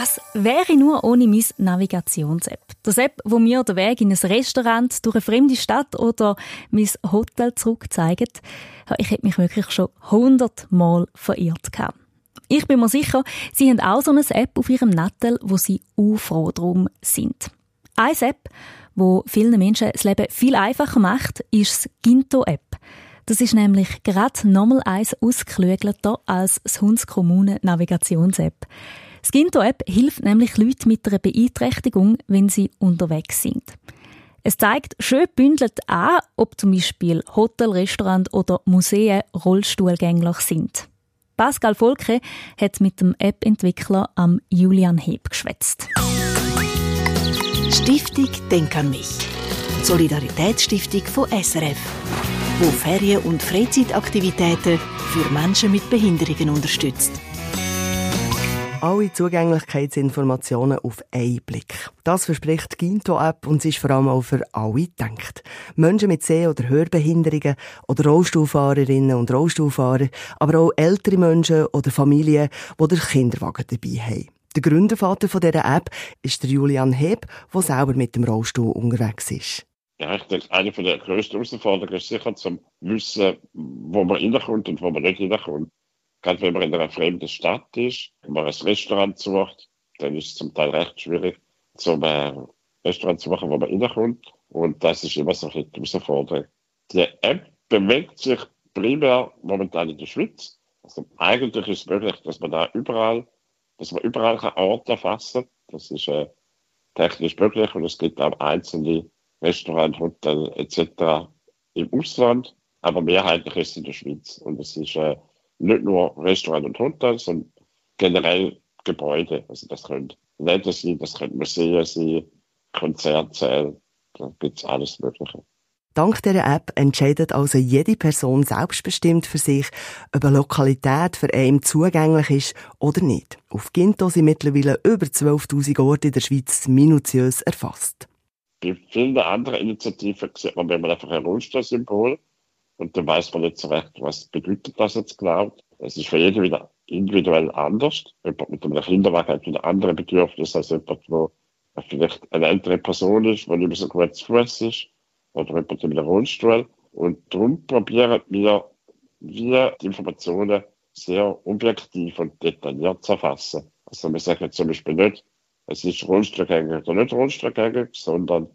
Was wäre nur ohne meine Navigations-App? Das App, wo mir den Weg in ein Restaurant, durch eine fremde Stadt oder mein Hotel zurückzeigt. Ich hätte mich wirklich schon hundertmal verirrt gehabt. Ich bin mir sicher, Sie haben auch so eine App auf Ihrem Nattel, wo Sie froh drum sind. Eine App, wo vielen Menschen das Leben viel einfacher macht, ist die Ginto-App. Das ist nämlich gerade nochmal eins ausgeklügelter als das Hunds Kommune Navigations-App. Das Ginto-App hilft nämlich Leuten mit einer Beeinträchtigung, wenn sie unterwegs sind. Es zeigt schön bündelt an, ob zum Beispiel Hotel, Restaurant oder Museen rollstuhlgänglich sind. Pascal Volke hat mit dem App-Entwickler am Julian Heb geschwätzt. Stiftung Denk an mich. Solidaritätsstiftung von SRF, wo Ferien- und Freizeitaktivitäten für Menschen mit Behinderungen unterstützt alle Zugänglichkeitsinformationen auf einen Blick. Das verspricht die Ginto-App und sie ist vor allem auch für alle gedacht. Menschen mit Seh- oder Hörbehinderungen oder Rollstuhlfahrerinnen und Rollstuhlfahrer, aber auch ältere Menschen oder Familien, die den Kinderwagen dabei haben. Der Gründervater von dieser App ist der Julian Heb, der selber mit dem Rollstuhl unterwegs ist. Ja, ich denke, eine der grössten Herausforderungen ist sicher zu wissen, wo man reinkommt und wo man nicht reinkommt. Gerade wenn man in einer fremden Stadt ist, wenn man ein Restaurant sucht, dann ist es zum Teil recht schwierig, zum äh, Restaurant zu machen, wo man reinkommt. Und das ist immer so eine Herausforderung. Die App bewegt sich primär momentan in der Schweiz. Also eigentlich ist es möglich, dass man da überall, dass man überall Orte erfassen kann. Das ist äh, technisch möglich und es gibt auch einzelne Restaurants, Hotels etc. im Ausland, aber mehrheitlich ist es in der Schweiz. Und es ist äh, nicht nur Restaurant und Hotels, sondern generell Gebäude. Also das können Läden sein, das können Museen sein, Konzertsäle, da gibt's alles Mögliche. Dank dieser App entscheidet also jede Person selbstbestimmt für sich, ob eine Lokalität für einen zugänglich ist oder nicht. Auf Ginto sind mittlerweile über 12.000 Orte in der Schweiz minutiös erfasst. Bei vielen anderen Initiativen sieht man, wenn man einfach ein Rundsteinsymbol und dann weiß man nicht so recht, was bedeutet das jetzt genau. Es ist für jeden wieder individuell anders. Jemand mit einem Kinderwagen hat wieder andere Bedürfnisse als jemand, der vielleicht eine ältere Person ist, die nicht mehr so gut zu Fuß ist, oder jemand mit einem Rollstuhl. Und darum probieren wir, wir die Informationen sehr objektiv und detailliert zu erfassen. Also wir sagen zum Beispiel nicht, es ist Rollstuhlgänger oder nicht Rollstuhlgänger, sondern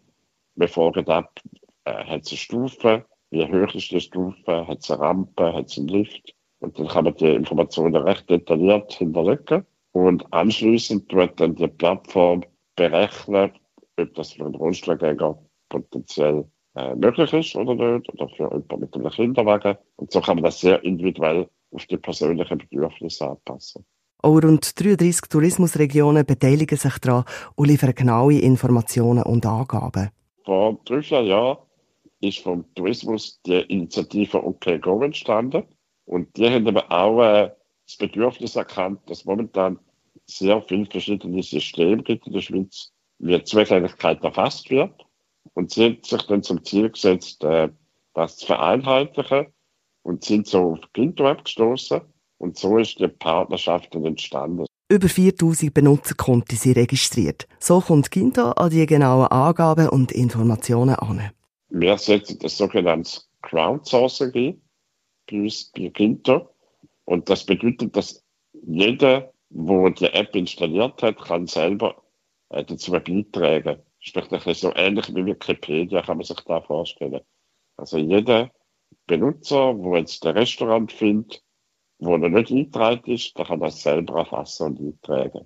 wir fragen ab, äh, hat es eine Stufe, wie hoch ist die Stufe, hat es eine Rampe, hat es einen Lift. Und dann kann man die Informationen recht detailliert hinterlegen. Und anschließend wird dann die Plattform berechnen, ob das für einen Rollstuhlgänger potenziell äh, möglich ist oder nicht, oder für jemanden mit einem Kinderwagen. Und so kann man das sehr individuell auf die persönlichen Bedürfnisse anpassen. Auch rund 33 Tourismusregionen beteiligen sich daran und liefern genaue Informationen und Angaben. Vor drei, vier Jahren ist vom Tourismus die Initiative OK Go entstanden. Und die haben aber auch äh, das Bedürfnis erkannt, dass momentan sehr viele verschiedene Systeme gibt in der Schweiz, wie Zugänglichkeit erfasst wird. Und sie haben sich dann zum Ziel gesetzt, äh, das zu vereinheitlichen und sind so auf Ginto abgestoßen. Und so ist die Partnerschaft entstanden. Über 4000 Benutzerkonten sind registriert. So kommt Ginto an die genauen Angaben und Informationen an. Wir setzen das sogenannte Crowdsourcing ein, bei uns bei Ginto. Und das bedeutet, dass jeder, der die App installiert hat, kann selber äh, dazu beitragen. Sprich, das ist so ähnlich wie Wikipedia, kann man sich da vorstellen. Also jeder Benutzer, der jetzt ein Restaurant findet, wo er nicht eingetragen ist, der kann das selber erfassen und eintragen.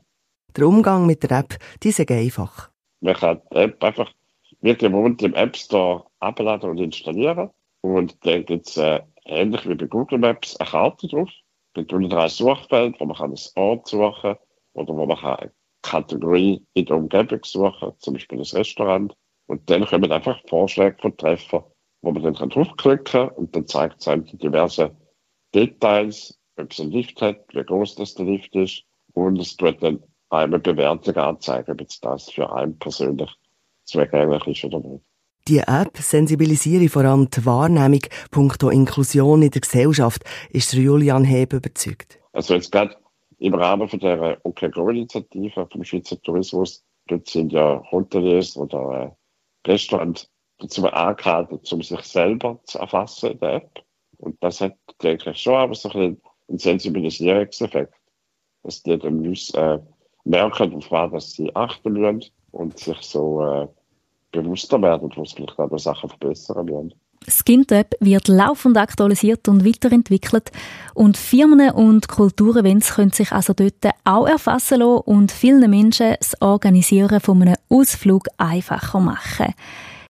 Der Umgang mit der App, die ist einfach. Man kann die App einfach wie gewohnt im App Store abladen und installieren. Und dann gibt es äh, ähnlich wie bei Google Maps eine Karte drauf. Tun wir ein Suchfeld, wo man kann ein Ort suchen oder wo man kann eine Kategorie in der Umgebung suchen, zum Beispiel ein Restaurant. Und dann kommen einfach Vorschläge von Treffern, wo man dann draufklicken kann und dann zeigt es einem die diversen Details, ob es einen Lift hat, wie groß das der Lift ist. Und es tut dann eine Bewertung anzeigen, ob jetzt das für einen persönlich zugänglich ist oder nicht. Die App sensibilisiere vor allem die Wahrnehmung punkto Inklusion in der Gesellschaft, ist Julian Heb überzeugt. Also jetzt gerade im Rahmen von der OK-Go-Initiative vom Schweizer Tourismus, dort sind ja Hoteliers oder äh, Restaurants dazu angeraten, um sich selber zu erfassen in der App. Und das hat, denke ich, schon aber so ein einen Sensibilisierungseffekt, dass die dann müssen, äh, merken, auf was sie achten müssen und sich so äh, bewusster werden, sie vielleicht auch Sachen verbessern müssen. SkinTap wird laufend aktualisiert und weiterentwickelt und Firmen und Kulturevents können sich also dort auch erfassen lassen und vielen Menschen das Organisieren von einem Ausflug einfacher machen.